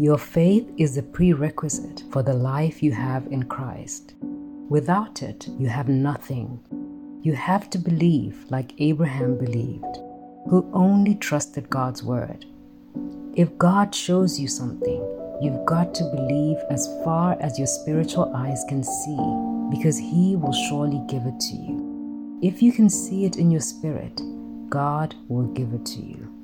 Your faith is a prerequisite for the life you have in Christ. Without it, you have nothing. You have to believe like Abraham believed, who only trusted God's word. If God shows you something, you've got to believe as far as your spiritual eyes can see, because He will surely give it to you. If you can see it in your spirit, God will give it to you.